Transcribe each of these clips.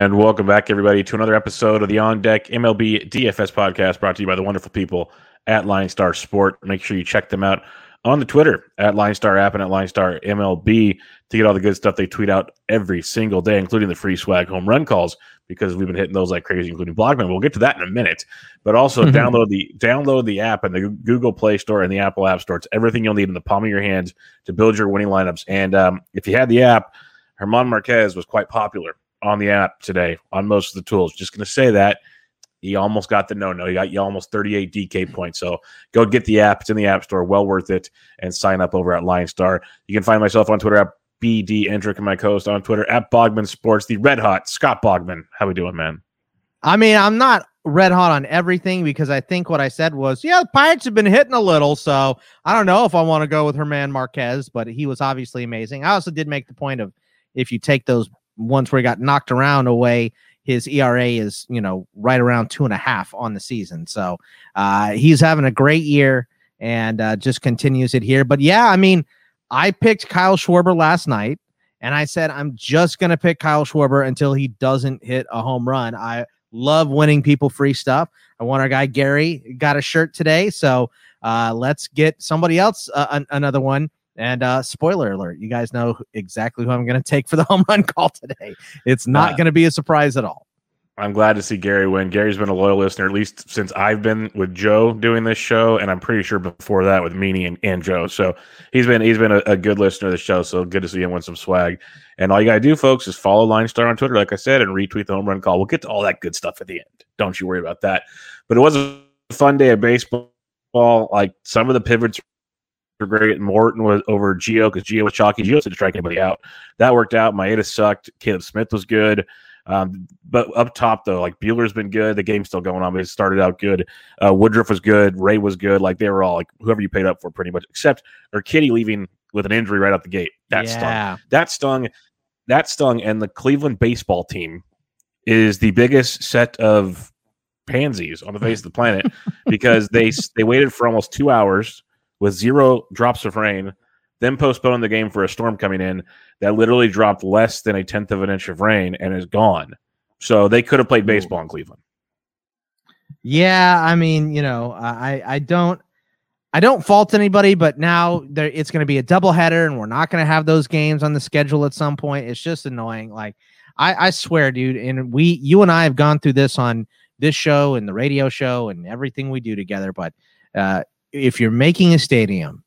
welcome back, everybody, to another episode of the On Deck MLB DFS podcast brought to you by the wonderful people at Line Star Sport. Make sure you check them out on the Twitter at Line Star app and at Line Star MLB to get all the good stuff they tweet out every single day, including the free swag home run calls, because we've been hitting those like crazy, including Bogman. We'll get to that in a minute. But also mm-hmm. download the download the app in the Google Play Store and the Apple App Store. It's everything you'll need in the palm of your hands to build your winning lineups. And um, if you had the app, German Marquez was quite popular on the app today on most of the tools. Just going to say that he almost got the no no. He got you almost 38 DK points. So go get the app. It's in the App Store. Well worth it. And sign up over at Line Star. You can find myself on Twitter at BD Endrick and my co-host on Twitter at Bogman Sports, the red hot Scott Bogman. How we doing, man? I mean, I'm not red hot on everything because I think what I said was, yeah, the Pirates have been hitting a little. So I don't know if I want to go with German Marquez, but he was obviously amazing. I also did make the point of if you take those once where he got knocked around away, his ERA is, you know, right around two and a half on the season. So uh, he's having a great year and uh, just continues it here. But yeah, I mean, I picked Kyle Schwarber last night and I said, I'm just to pick Kyle Schwarber until he doesn't hit a home run. I love winning people free stuff. I want our guy Gary got a shirt today. So uh, let's get somebody else uh, an- another one. And uh, spoiler alert, you guys know exactly who I'm going to take for the home run call today. It's not uh, going to be a surprise at all. I'm glad to see Gary win. Gary's been a loyal listener, at least since I've been with Joe doing this show, and I'm pretty sure before that with Meanie and, and Joe. So he's been he's been a, a, good listener of the show. So good to see him win some swag. And all you gotta do, folks, is follow Line Star on Twitter, like I said, and retweet the home run call. We'll get to all that good stuff at the end. Don't you worry about that. But it was a fun day of baseball. Like some of the pivots were great. Morton was over Gio because Gio was chalky. Gio didn't strike anybody out. That worked out. Maeda sucked. Caleb Smith was good. Um, but up top though, like Buehler's been good. The game's still going on, but it started out good. Uh, Woodruff was good. Ray was good. Like they were all like whoever you paid up for, pretty much, except Urquidy leaving with an injury right out the gate. That yeah. stung. That stung. That stung. And the Cleveland baseball team is the biggest set of pansies on the face of the planet because they they waited for almost two hours with zero drops of rain, then postponed the game for a storm coming in that literally dropped less than a tenth of an inch of rain and is gone. So they could have played baseball in Cleveland. Yeah, I mean, you know, I I don't I don't fault anybody, but now there it's going to be a doubleheader, and we're not going to have those games on the schedule at some point. It's just annoying. Like I, I swear, dude, and we, you and I have gone through this on this show and the radio show and everything we do together. But uh, if you're making a stadium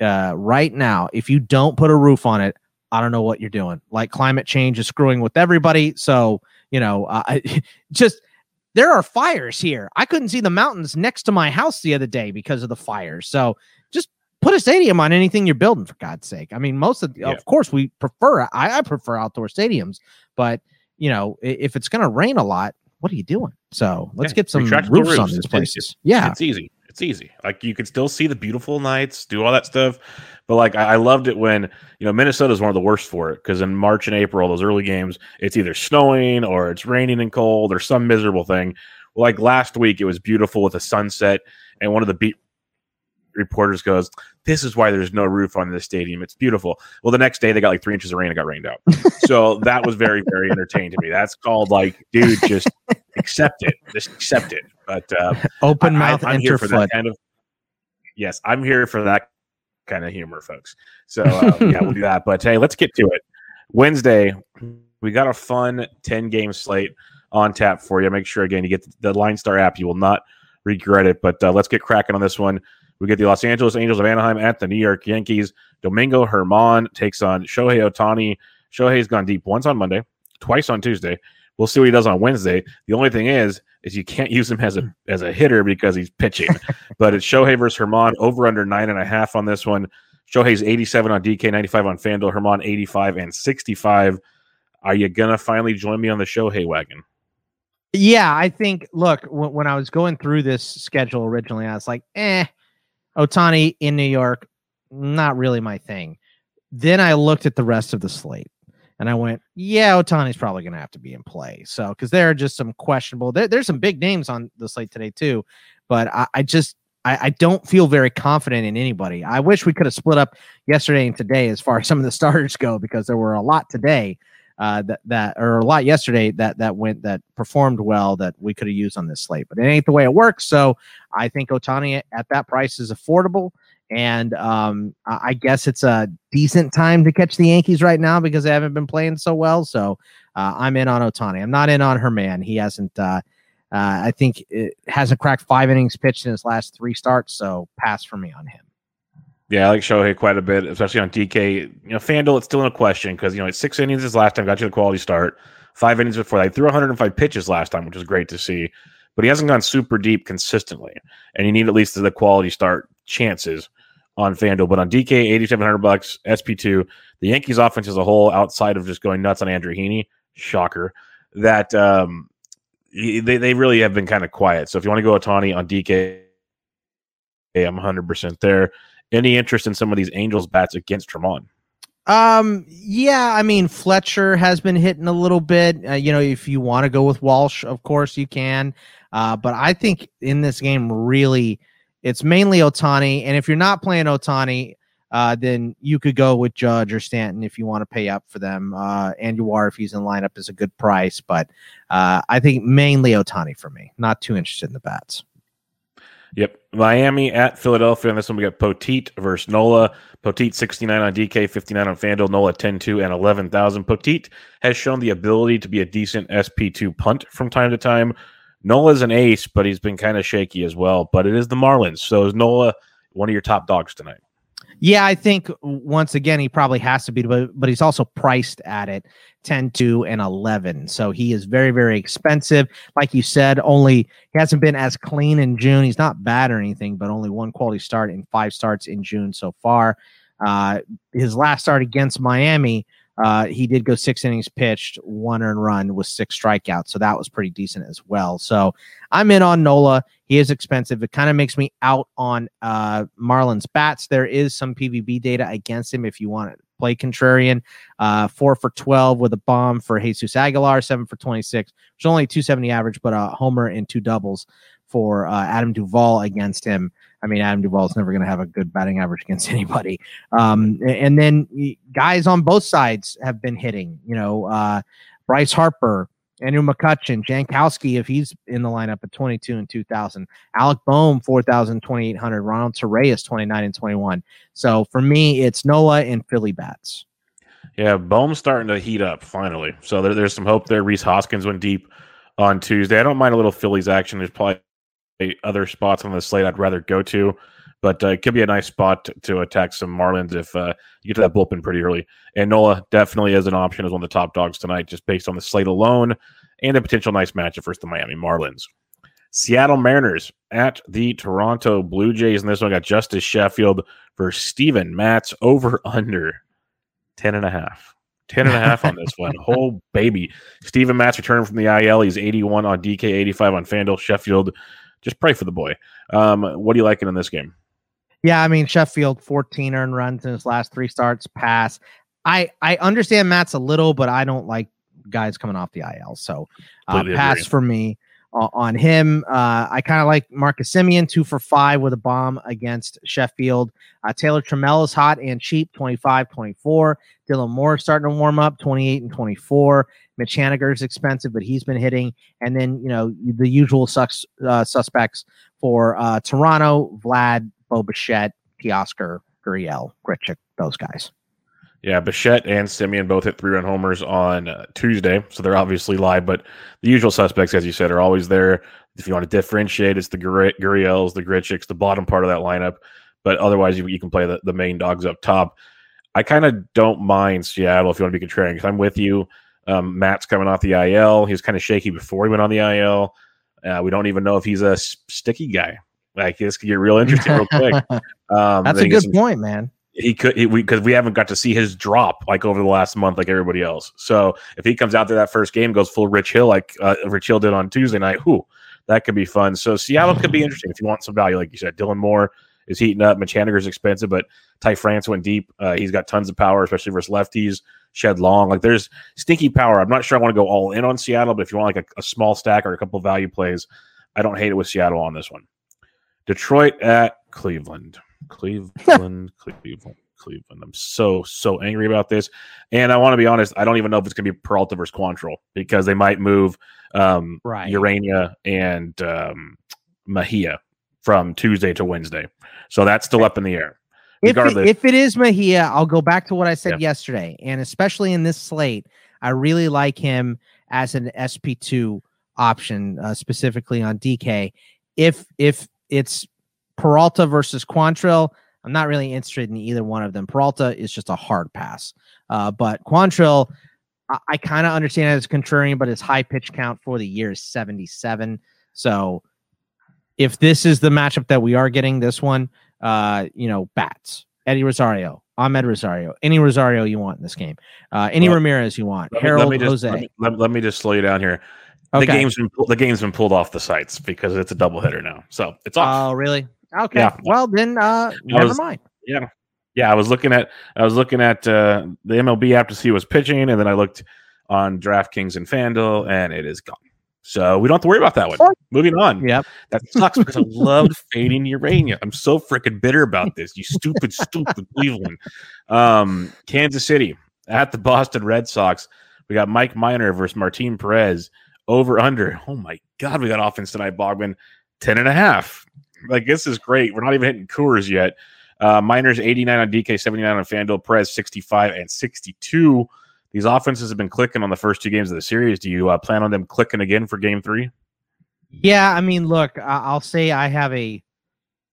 uh, right now, if you don't put a roof on it, I don't know what you're doing. Like climate change is screwing with everybody. So, you know, uh, just there are fires here. I couldn't see the mountains next to my house the other day because of the fires. So just put a stadium on anything you're building for God's sake. I mean, most of, yeah. of course, we prefer, I, I prefer outdoor stadiums, but you know, if it's going to rain a lot, what are you doing? So let's yeah, get some roofs, roofs, on these places. It's, yeah, it's easy it's easy. Like you can still see the beautiful nights, do all that stuff. But like I, I loved it when you know Minnesota is one of the worst for it because in March and April, those early games, it's either snowing or it's raining and cold or some miserable thing. Like last week, it was beautiful with a sunset, and one of the beat reporters goes, "This is why there's no roof on this stadium. It's beautiful." Well, the next day they got like three inches of rain and got rained out. so that was very, very entertaining to me. That's called like, dude, just accept it. Just accept it. But uh, open mouth I, I'm here for that kind of. Yes, I'm here for that kind of humor, folks. So uh, yeah, we'll do that. But hey, let's get to it. Wednesday, we got a fun 10 game slate on tap for you. Make sure again you get the Line Star app. You will not regret it. But uh, let's get cracking on this one. We get the Los Angeles Angels of Anaheim at the New York Yankees. Domingo Germán takes on Shohei Ohtani. Shohei's gone deep once on Monday, twice on Tuesday. We'll see what he does on Wednesday. The only thing is, is you can't use him as a as a hitter because he's pitching. but it's Shohei versus Germán over under nine and a half on this one. Shohei's 87 on DK, 95 on FanDuel, Germán 85 and 65. Are you gonna finally join me on the Shohei wagon? Yeah, I think. Look, w- when I was going through this schedule originally, I was like, "Eh, Ohtani in New York, not really my thing." Then I looked at the rest of the slate, and I went, "Yeah, Ohtani's probably going to have to be in play." So, because there are just some questionable. There, there's some big names on the slate today too, but I, I just I, I, don't feel very confident in anybody. I wish we could have split up yesterday and today as far as some of the starters go because there were a lot today uh, that that or a lot yesterday that that went that performed well that we could have used on this slate. But it ain't the way it works. So I think Ohtani at that price is affordable. And um, I guess it's a decent time to catch the Yankees right now because they haven't been playing so well. So uh, I'm in on Ohtani. I'm not in on Germán. He hasn't. Uh, uh, I think it hasn't cracked five innings pitched in his last three starts. So pass for me on him. Yeah, I like Shohei quite a bit, especially on DK. You know, FanDuel, it's still in a question because, you know, it's six innings his last time, got you the quality start. Five innings before that. He threw 105 pitches last time, which was great to see. But he hasn't gone super deep consistently. And you need at least the quality start chances on FanDuel. But on DK, 8,700 bucks, SP2, the Yankees offense as a whole, outside of just going nuts on Andrew Heaney, shocker, that um, they, they really have been kind of quiet. So if you want to go Ohtani on DK, I'm 100% there any interest in some of these Angels bats against Tremont? Um, yeah, I mean Fletcher has been hitting a little bit. Uh, you know, if you want to go with Walsh, of course you can. Uh, but I think in this game, really, it's mainly Ohtani. And if you're not playing Ohtani, uh, then you could go with Judge or Stanton if you want to pay up for them. Uh, and you are if he's in lineup is a good price, but uh, I think mainly Otani for me. Not too interested in the bats. Yep. Miami at Philadelphia. And this one we got Poteet versus Nola. Poteet 69 on DK, 59 on FanDuel. Nola 10 2 and 11,000. Poteet has shown the ability to be a decent SP2 punt from time to time. Nola's an ace, but he's been kind of shaky as well. But it is the Marlins. So is Nola one of your top dogs tonight? Yeah, I think once again he probably has to be, but but he's also priced at it 10, 2, and 11. So he is very, very expensive. Like you said, only he hasn't been as clean in June. He's not bad or anything, but only one quality start in five starts in June so far. Uh, his last start against Miami, uh, he did go six innings pitched, one earned run with six strikeouts. So that was pretty decent as well. So I'm in on Nola. He is expensive. It kind of makes me out on uh, Marlins bats. There is some PVB data against him if you want to play contrarian. Uh, four for 12 with a bomb for Jesus Aguilar, seven for 26, which is only 270 average, but a homer and two doubles for uh, Adam Duvall against him. I mean, Adam Duvall is never going to have a good batting average against anybody. Um, and then guys on both sides have been hitting. You know, uh, Bryce Harper, Andrew McCutchen, Jankowski, if he's in the lineup at 22 and 2000, Alec Bohm, 4,000, 2,800, Ronald Torreyes, 29 and 21. So for me, it's Nola and Philly bats. Yeah, Bohm's starting to heat up finally. So there, there's some hope there. Rhys Hoskins went deep on Tuesday. I don't mind a little Phillies action. There's probably other spots on the slate I'd rather go to, but uh, it could be a nice spot to, to attack some Marlins if uh, you get to that bullpen pretty early. And Nola definitely is an option as one of the top dogs tonight, just based on the slate alone and a potential nice matchup versus the Miami Marlins. Seattle Mariners at the Toronto Blue Jays. And this one got Justus Sheffield for Steven Matz over under 10 and a half. 10 and a half on this one. Whole baby. Steven Matz returning from the IL. He's 81 on DK, 85 on FanDuel. Sheffield just pray for the boy. Um, what are you liking in this game? Yeah, I mean Sheffield 14 earned runs in his last three starts. Pass. I I understand Matz a little, but I don't like guys coming off the IL. So uh, pass for me uh, on him. Uh, I kind of like Marcus Semien, two for five with a bomb against Sheffield. Uh, Taylor Trammell is hot and cheap, 25 24. Dylan Moore starting to warm up, 28 and 24. Mitch is expensive, but he's been hitting. And then, you know, the usual sucks, uh, suspects for uh, Toronto, Vlad, Bo Bichette, Teoscar, Gurriel, Grichuk, those guys. Yeah, Bichette and Semien both hit three run homers on uh, Tuesday, so they're obviously live. But the usual suspects, as you said, are always there. If you want to differentiate, it's the Gurriels, the Grichuks, the bottom part of that lineup. But otherwise, you, you can play the, the main dogs up top. I kind of don't mind Seattle if you want to be contrarian because I'm with you. Um, Matz coming off the IL. He was kind of shaky before he went on the IL. Uh, we don't even know if he's a sticky guy. Like this could get real interesting real quick. Um, That's a good some, point, man. he could he, we because we haven't got to see his drop like over the last month like everybody else. So if he comes out there that first game goes full Rich Hill like uh, Rich Hill did on Tuesday night, whoo, that could be fun. So Seattle could be interesting if you want some value, like you said. Dylan Moore is heating up. Mitch Haniger's expensive, but Ty France went deep. Uh, he's got tons of power, especially versus lefties. Shed Long, like there's stinky power. I'm not sure I want to go all in on Seattle, but if you want like a, a small stack or a couple value plays, I don't hate it with Seattle on this one. Detroit at Cleveland. Cleveland, Cleveland, Cleveland. I'm so, so angry about this. And I want to be honest, I don't even know if it's going to be Peralta versus Quantrill because they might move um, Right. Ureña and um, Mejia from Tuesday to Wednesday. So that's still up in the air. If it, Regardless, if it is Mejia, I'll go back to what I said Yeah. yesterday, and especially in this slate, I really like him as an SP two option, uh, specifically on DK. If if it's Peralta versus Quantrill, I'm not really interested in either one of them. Peralta is just a hard pass, uh, but Quantrill, I, I kind of understand as contrarian, but his high pitch count for the year is 77. So if this is the matchup that we are getting, this one, uh, you know, bats, Eddie Rosario, Amed Rosario, any Rosario you want in this game, uh, any Well, Ramirez you want, let me, Harold let me just Jose. let me, let, let me just slow you down here. okay. The game's been the game's been pulled off the sites because it's a doubleheader now, so it's off. Oh, really? Okay. Yeah. Well, then, uh, never was- mind. Yeah. Yeah, I was looking at I was looking at uh, the MLB app to see who was pitching, and then I looked on DraftKings and FanDuel, and it is gone. So we don't have to worry about that one. Moving on. Yep. That sucks because I loved fading Ureña. I'm so freaking bitter about this. You stupid, stupid Cleveland. Um, Kansas City at the Boston Red Sox. We got Mike Minor versus Martin Perez over under. Oh my God, we got offense tonight, Bogman. 10 and a half. Like this is great. We're not even hitting Coors yet. Uh, Minor's 89 on DK, 79 on FanDuel, Perez 65 and 62. These offenses have been clicking on the first two games of the series. Do you uh, plan on them clicking again for game three? Yeah, I mean, look, I'll say I have a.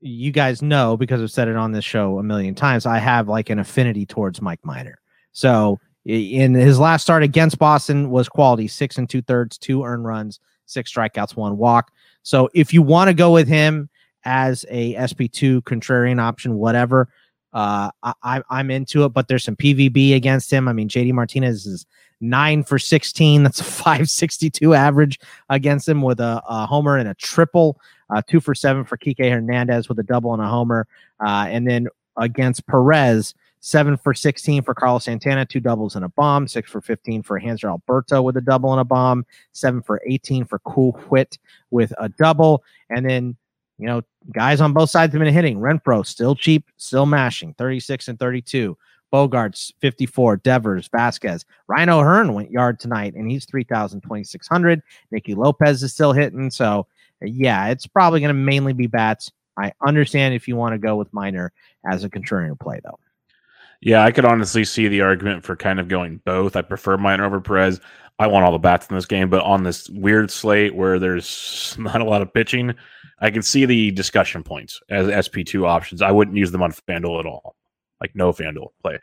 You guys know because I've said it on this show a million times. I have like an affinity towards Mike Minor. So in his last start against Boston was quality six and two thirds, two earned runs, six strikeouts, one walk. So if you want to go with him as a SP2 contrarian option, whatever, uh, I, I'm into it. But there's some PVB against him. I mean, JD Martinez is nine for 16. That's a 562 average against him with a, a homer and a triple. Uh, two for seven for Kike Hernandez with a double and a homer. Uh, and then against Perez, seven for 16 for Carlos Santana, two doubles and a bomb, six for 15 for Hanser Alberto with a double and a bomb, seven for 18 for Cool Whit with a double. And then, you know, guys on both sides have been hitting. Renfroe still cheap, still mashing, 36 and 32. Bogaerts 54, Devers, Vasquez. Ryan O'Hearn went yard tonight and he's 3,000, 2,600. Nicky Lopez is still hitting. So, yeah, it's probably going to mainly be bats. I understand if you want to go with Minor as a contrarian play, though. Yeah, I could honestly see the argument for kind of going both. I prefer Minor over Perez. I want all the bats in this game, but on this weird slate where there's not a lot of pitching, I can see the discussion points as SP2 options. I wouldn't use them on FanDuel at all, like no FanDuel play.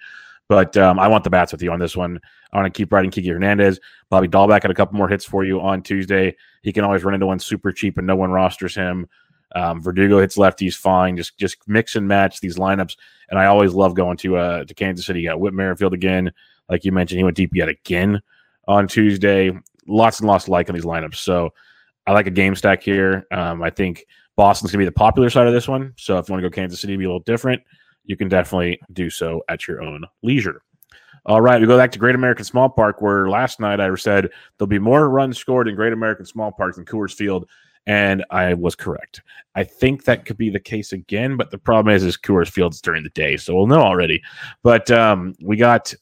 But um, I want the bats with you on this one. I want to keep riding Kiki Hernandez. Bobby Dalbec had a couple more hits for you on Tuesday. He can always run into one super cheap and no one rosters him. Um, Verdugo hits lefties fine. Just just mix and match these lineups. And I always love going to uh to Kansas City. You got Whit Merrifield again, like you mentioned. He went deep yet again on Tuesday. Lots and lots to like on these lineups. So I like a game stack here. Um, I think Boston's gonna be the popular side of this one. So if you want to go Kansas City, be a little different, you can definitely do so at your own leisure. All right, we go back to Great American Small Park, where last night I said there'll be more runs scored in Great American Small Park than Coors Field, and I was correct. I think that could be the case again, but the problem is, is Coors Field's during the day, so we'll know already. But um, we got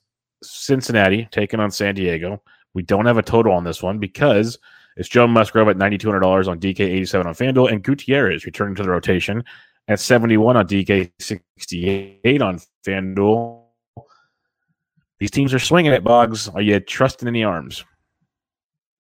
Cincinnati taking on San Diego. We don't have a total on this one because it's Joe Musgrove at ninety two hundred dollars on DK eighty seven on FanDuel, and Gutierrez returning to the rotation at seventy one on DK sixty eight on FanDuel. These teams are swinging it, Boggs. Are you trusting in the arms?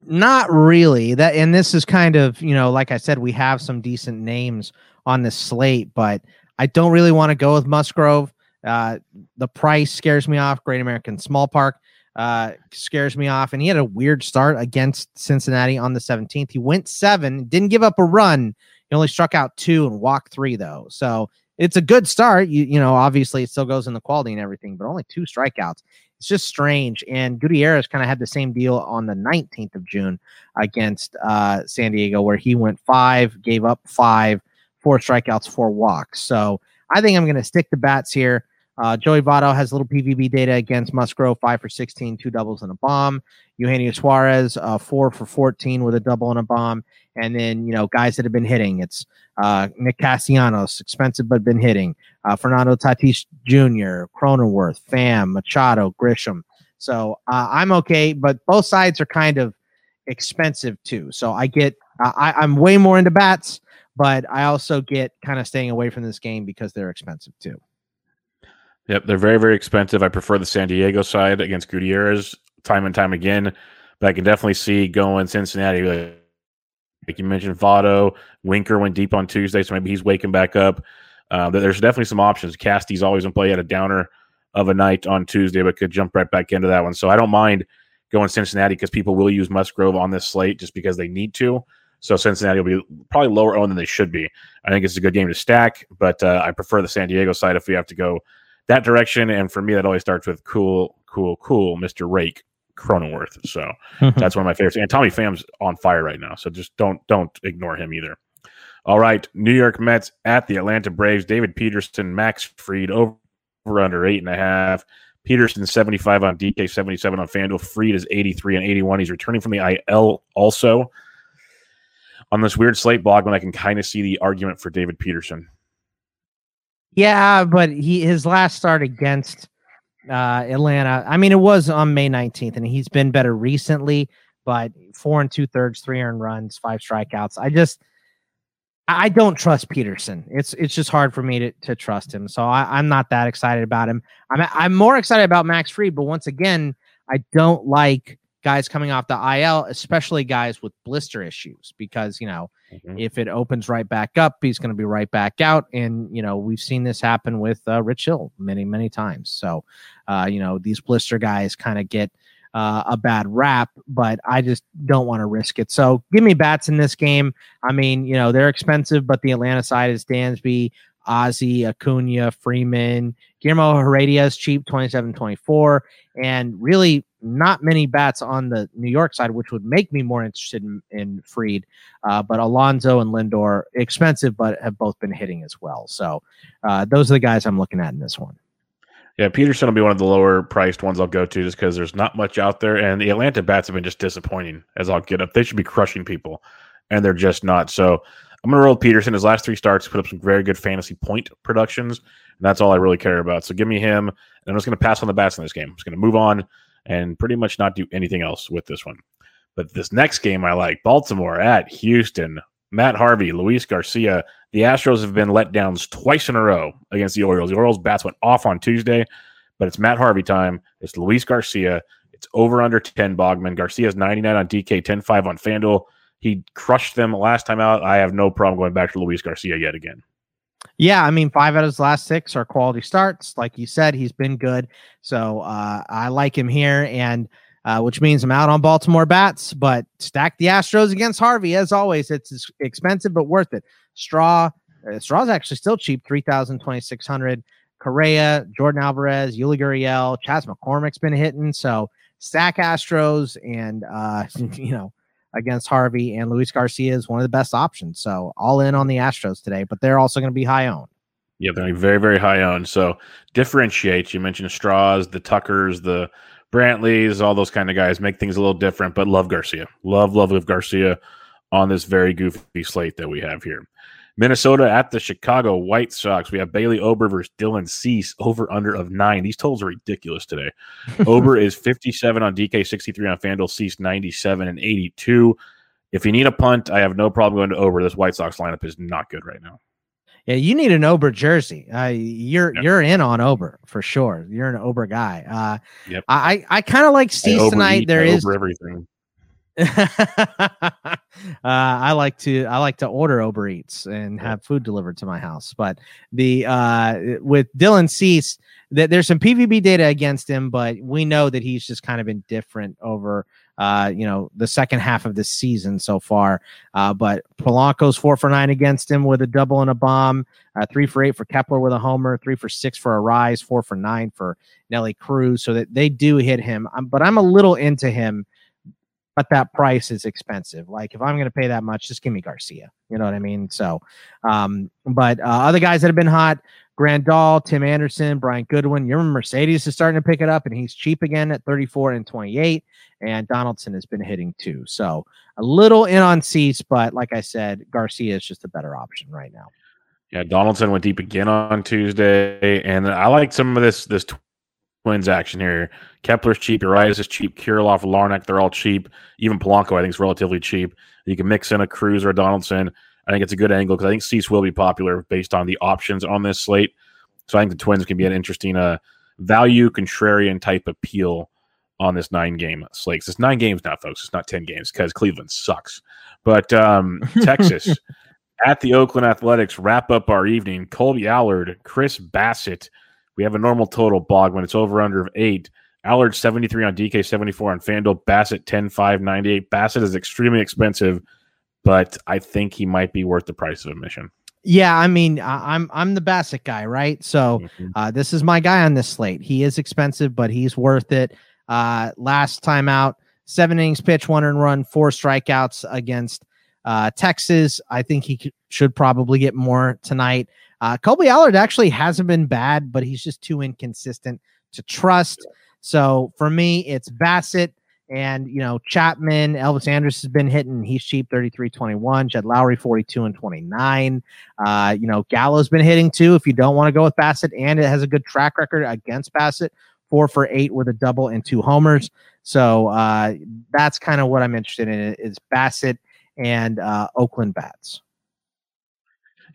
Not really. That and this is kind of, you know, like I said, we have some decent names on this slate, but I don't really want to go with Musgrove. Uh, the price scares me off. Great American Small Park uh, scares me off. And he had a weird start against Cincinnati on the 17th. He went seven, didn't give up a run. He only struck out two and walked three, though. So it's a good start. You you know, obviously it still goes in the quality and everything, but only two strikeouts. It's just strange. And Gutierrez kind of had the same deal on the 19th of June against uh, San Diego, where he went five, gave up five, four strikeouts, four walks. So I think I'm going to stick to bats here. Uh, Joey Votto has a little PVB data against Musgrove, five for 16, two doubles and a bomb. Eugenio Suarez, uh, four for 14 with a double and a bomb. And then, you know, guys that have been hitting. It's uh, Nick Castellanos, expensive but been hitting. Uh, Fernando Tatis Jr., Cronenworth, Pham, Machado, Grisham. So uh, I'm okay, but both sides are kind of expensive too. So I get, I, I'm way more into bats, but I also get kind of staying away from this game because they're expensive too. Yep, they're very, very expensive. I prefer the San Diego side against Gutierrez time and time again, but I can definitely see going Cincinnati. Like, like you mentioned, Votto, Winker went deep on Tuesday, so maybe he's waking back up. Uh, there's definitely some options. Casty's always in play at a downer of a night on Tuesday, but could jump right back into that one. So I don't mind going Cincinnati because people will use Musgrove on this slate just because they need to. So Cincinnati will be probably lower owned than they should be. I think it's a good game to stack, but uh, I prefer the San Diego side if we have to go that direction. And for me, that always starts with cool, cool, cool, Mr. Rake Cronenworth. So mm-hmm. that's one of my favorites. And Tommy Pham's on fire right now. So just don't don't ignore him either. All right, New York Mets at the Atlanta Braves. David Peterson, Max Fried over, over under eight and a half. Peterson 75 on DK, 77 on FanDuel. Fried is 83 and 81. He's returning from the IL also. On this weird slate blog, when I can kind of see the argument for David Peterson. Yeah, but he his last start against uh, Atlanta. I mean, it was on May 19th, and he's been better recently. But four and two thirds, three earned runs, five strikeouts. I just I don't trust Peterson. It's it's just hard for me to, to trust him. So I, am not that excited about him. I'm I'm more excited about Max Fried, but once again, I don't like guys coming off the IL, especially guys with blister issues, because you know mm-hmm. if it opens right back up, he's going to be right back out, and you know we've seen this happen with uh, Rich Hill many many times. So, uh, you know these blister guys kind of get uh, a bad rap, but I just don't want to risk it. So give me bats in this game. I mean, you know they're expensive, but the Atlanta side is Dansby, Ozzie, Acuna, Freeman, Guillermo Heredia is cheap, 27 24. And really, not many bats on the New York side, which would make me more interested in, in Fried. Uh, but Alonso and Lindor, expensive, but have both been hitting as well. So uh, those are the guys I'm looking at in this one. Yeah, Peterson will be one of the lower priced ones I'll go to just because there's not much out there. And the Atlanta bats have been just disappointing as I'll get up. They should be crushing people, and they're just not. So I'm going to roll Peterson. His last three starts put up some very good fantasy point productions, and that's all I really care about. So give me him, and I'm just going to pass on the bats in this game. I'm just going to move on and pretty much not do anything else with this one. But this next game I like Baltimore at Houston. Matt Harvey, Luis Garcia. The Astros have been let downs twice in a row against the Orioles. The Orioles bats went off on Tuesday, but it's Matt Harvey time. It's Luis Garcia. It's over under 10 Bogman. Garcia's 99 on DK, 10 5 on FanDuel. He crushed them last time out. I have no problem going back to Luis Garcia yet again. Yeah, I mean, five out of his last six are quality starts. Like you said, he's been good. So uh, I like him here, and uh, which means I'm out on Baltimore bats, but stack the Astros against Harvey as always. It's expensive but worth it. Straw, uh, Straw's actually still cheap, three thousand twenty six hundred. Correa, Yordan Alvarez, Yuli Gurriel, Chas McCormick's been hitting. So stack Astros, and uh, you know against Harvey, and Luis Garcia is one of the best options. So all in on the Astros today, but they're also going to be high owned. Yeah, they're very, very high owned. So differentiate. You mentioned Straws, the Tuckers, the Brantleys, all those kind of guys make things a little different, but love Garcia. Love, love, love Garcia on this very goofy slate that we have here. Minnesota at the Chicago White Sox. We have Bailey Ober versus Dylan Cease over under of nine. These totals are ridiculous today. Ober is 57 on DK, 63 on FanDuel, Cease 97 and 82. If you need a punt, I have no problem going to Ober. This White Sox lineup is not good right now. Yeah, you need an Ober jersey. Uh, you're yep. you're in on Ober for sure. You're an Ober guy. Uh, yep. I I kind of like Cease tonight. There is everything. uh, I like to I like to order Uber Eats and have food delivered to my house. But the uh, with Dylan Cease, that there's some PVB data against him, but we know that he's just kind of indifferent over uh, you know, the second half of the season so far. Uh, but Polanco's four for nine against him with a double and a bomb, uh, three for eight for Kepler with a homer, three for six for Arraez, four for nine for Nelly Cruz. So that they do hit him. Um, but I'm a little into him but that price is expensive. Like if I'm going to pay that much, just give me Garcia. You know what I mean? So, um, but uh, other guys that have been hot, Grandal, Tim Anderson, Brian Goodwin. Yermin Mercedes is starting to pick it up, and he's cheap again at 34 and 28. And Donaldson has been hitting too. So a little in on Cease, but like I said, Garcia is just a better option right now. Yeah, Donaldson went deep again on Tuesday, and I like some of this this Twins action here. Kepler's cheap, Urias is cheap, Kirilloff, Larnach, they're all cheap. Even Polanco, I think, is relatively cheap. You can mix in a Cruz or a Donaldson. I think it's a good angle because I think Cease will be popular based on the options on this slate. So I think the Twins can be an interesting uh, value contrarian type appeal on this nine game slate. It's nine games now, folks. It's not 10 games because Cleveland sucks. But um, Texas at the Oakland Athletics wrap up our evening. Kolby Allard, Chris Bassitt, we have a normal total Bogman it's over under of eight. Allard 73 on DK, 74 on FanDuel. Bassitt 10 5 98. Bassitt is extremely expensive, but I think he might be worth the price of admission. Yeah, I mean, I'm I'm the Bassitt guy, right? So mm-hmm. uh, this is my guy on this slate. He is expensive, but he's worth it. Uh, last time out, seven innings pitch, one and run, four strikeouts against uh, Texas. I think he should probably get more tonight. Uh, Kolby Allard actually hasn't been bad, but he's just too inconsistent to trust. So for me, it's Bassitt and you know Chapman, Elvis Andrus has been hitting. He's cheap, 33 21. Jed Lowrie, 42 and 29. Uh, you know, Gallo's been hitting too. If you don't want to go with Bassitt, and it has a good track record against Bassitt, four for eight with a double and two homers. So uh, that's kind of what I'm interested in is Bassitt and uh, Oakland Bats.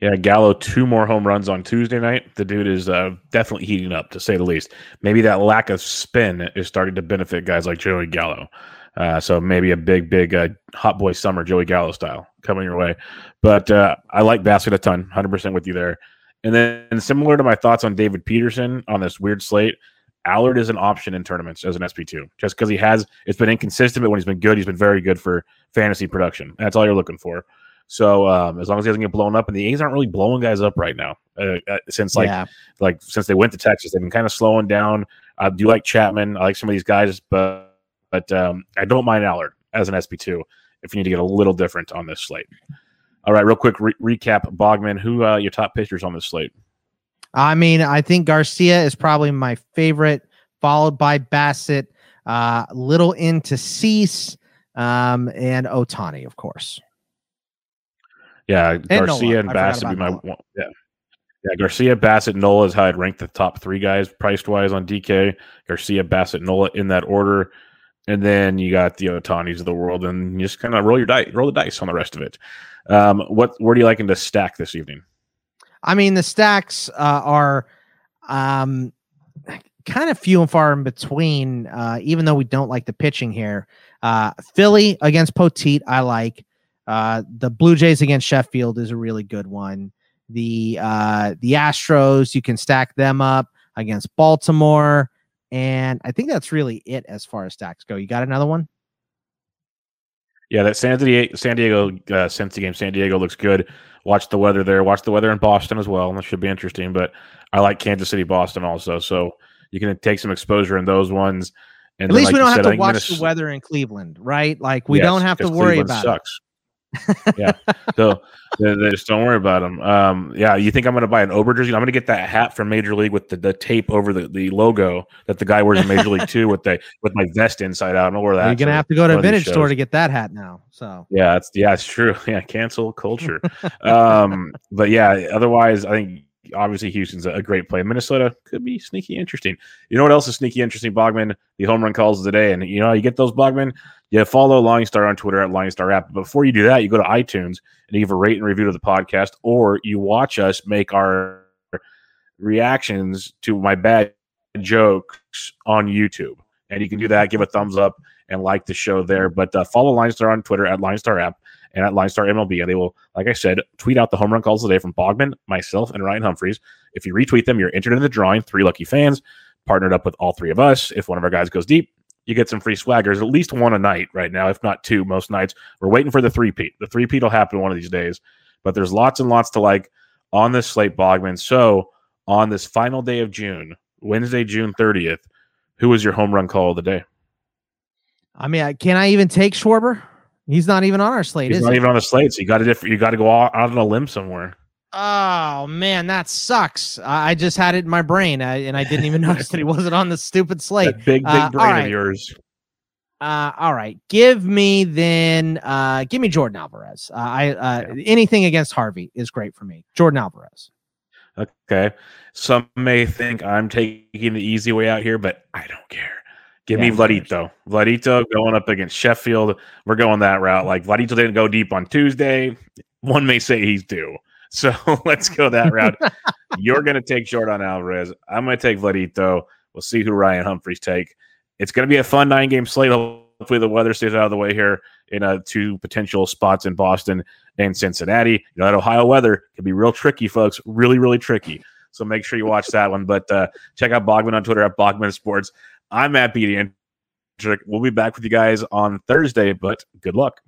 Yeah, Gallo two more home runs on Tuesday night. The dude is uh, definitely heating up, to say the least. Maybe that lack of spin is starting to benefit guys like Joey Gallo. Uh, so maybe a big, big uh, hot boy summer Joey Gallo style coming your way. But uh, I like Bassitt a ton, hundred percent with you there. And then similar to my thoughts on David Peterson on this weird slate, Allard is an option in tournaments as an SP2 just because he has it's been inconsistent, but when he's been good, he's been very good for fantasy production. That's all you're looking for. So um, as long as he doesn't get blown up, and the A's aren't really blowing guys up right now, uh, uh, since like yeah. like since they went to Texas, they've been kind of slowing down. I do like Chapman. I like some of these guys, but but um, I don't mind Allard as an SP two if you need to get a little different on this slate. All right, real quick re- recap, Bogman. Who uh, your top pitchers on this slate? I mean, I think Garcia is probably my favorite, followed by Bassitt, Uh, little into Cease um, and Ohtani, of course. Yeah, and Garcia Nola. and Bassitt would be my one. Yeah. Yeah, Garcia, Bassitt, Nola is how I'd rank the top three guys priced wise on DK. Garcia, Bassitt, Nola in that order. And then you got the Ohtanis of the world, and you just kind of roll your dice, roll the dice on the rest of it. Um, what where do you liking to stack this evening? I mean, the stacks uh, are um, kind of few and far in between. Uh, even though we don't like the pitching here, uh, Philly against Poteet, I like. Uh, the Blue Jays against Sheffield is a really good one. The uh, the Astros, you can stack them up against Baltimore, and I think that's really it as far as stacks go. You got another one? Yeah, that San Diego San Diego uh, Cincy game. San Diego looks good. Watch the weather there. Watch the weather in Boston as well. That should be interesting. But I like Kansas City, Boston also. So you can take some exposure in those ones. And At least like we don't have said, to watch Minnesota, the weather in Cleveland, right? Like we yes, don't have to worry Cleveland about sucks. it yeah. So they, they just don't worry about them. Um, yeah, you think I'm going to buy an Ober jersey? I'm going to get that hat from Major League with the, the tape over the, the logo that the guy wears in Major League Two with the with my vest inside out. I'm going to wear that. You're going to have to go to a vintage store to get that hat now. So yeah, it's yeah, it's true. Yeah, cancel culture. um, but yeah, otherwise, I think obviously Houston's a great play. Minnesota could be sneaky interesting. You know what else is sneaky interesting? Bogman, the home run calls of the day, and you know you get those Bogman. You follow Line Star on Twitter at Line Star app. Before you do that, you go to iTunes and give a rate and review to the podcast, or you watch us make our reactions to my bad jokes on YouTube, and you can do that. Give a thumbs up and like the show there. But uh, follow Line Star on Twitter at Line Star app and at Line Star MLB. And they will, like I said, tweet out the home run calls today from Bogman, myself, and Ryan Humphreys. If you retweet them, you're entered in the drawing. Three lucky fans partnered up with all three of us. If one of our guys goes deep, you get some free swaggers, at least one a night right now, if not two, most nights. We're waiting for the three peat. The three peat will happen one of these days, but there's lots and lots to like on this slate, Bogman. So on this final day of June, Wednesday, June 30th, who was your home run call of the day? I mean, can I even take Schwarber? He's not even on our slate. He's not he? even on the slate, so you got to you got to go out on a limb somewhere. Oh man, that sucks. I I just had it in my brain, I, and I didn't even notice that he wasn't on the stupid slate. That big, big Uh, brain all of yours. Uh, all right, give me then. Uh, give me Yordan Alvarez. Uh, I uh, anything against Harvey is great for me. Yordan Alvarez. Okay. Some may think I'm taking the easy way out here, but I don't care. Give Yeah, me. Vladito. Vladito going up against Sheffield. We're going that route. Like Vladito didn't go deep on Tuesday. One may say he's due. So let's go that route. You're going to take Yordan Alvarez. I'm going to take Vladito. We'll see who Ryan Humphreys take. It's going to be a fun nine game slate. Hopefully the weather stays out of the way here in uh, two potential spots in Boston and Cincinnati. You know that Ohio weather can be real tricky, folks. Really, really tricky. So make sure you watch that one. But uh, check out Bogman on Twitter at Bogman Sports. I'm Matt Beatty. We'll be back with you guys on Thursday, but good luck.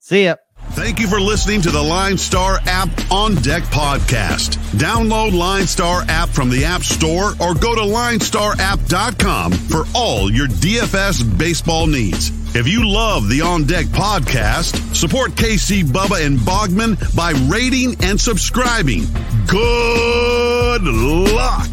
See ya. Thank you for listening to the Line Star app on deck podcast. Download Line Star app from the App Store or go to linestarapp.com for all your DFS baseball needs. If you love the On Deck podcast, support KC Bubba and Bogman by rating and subscribing. Good luck.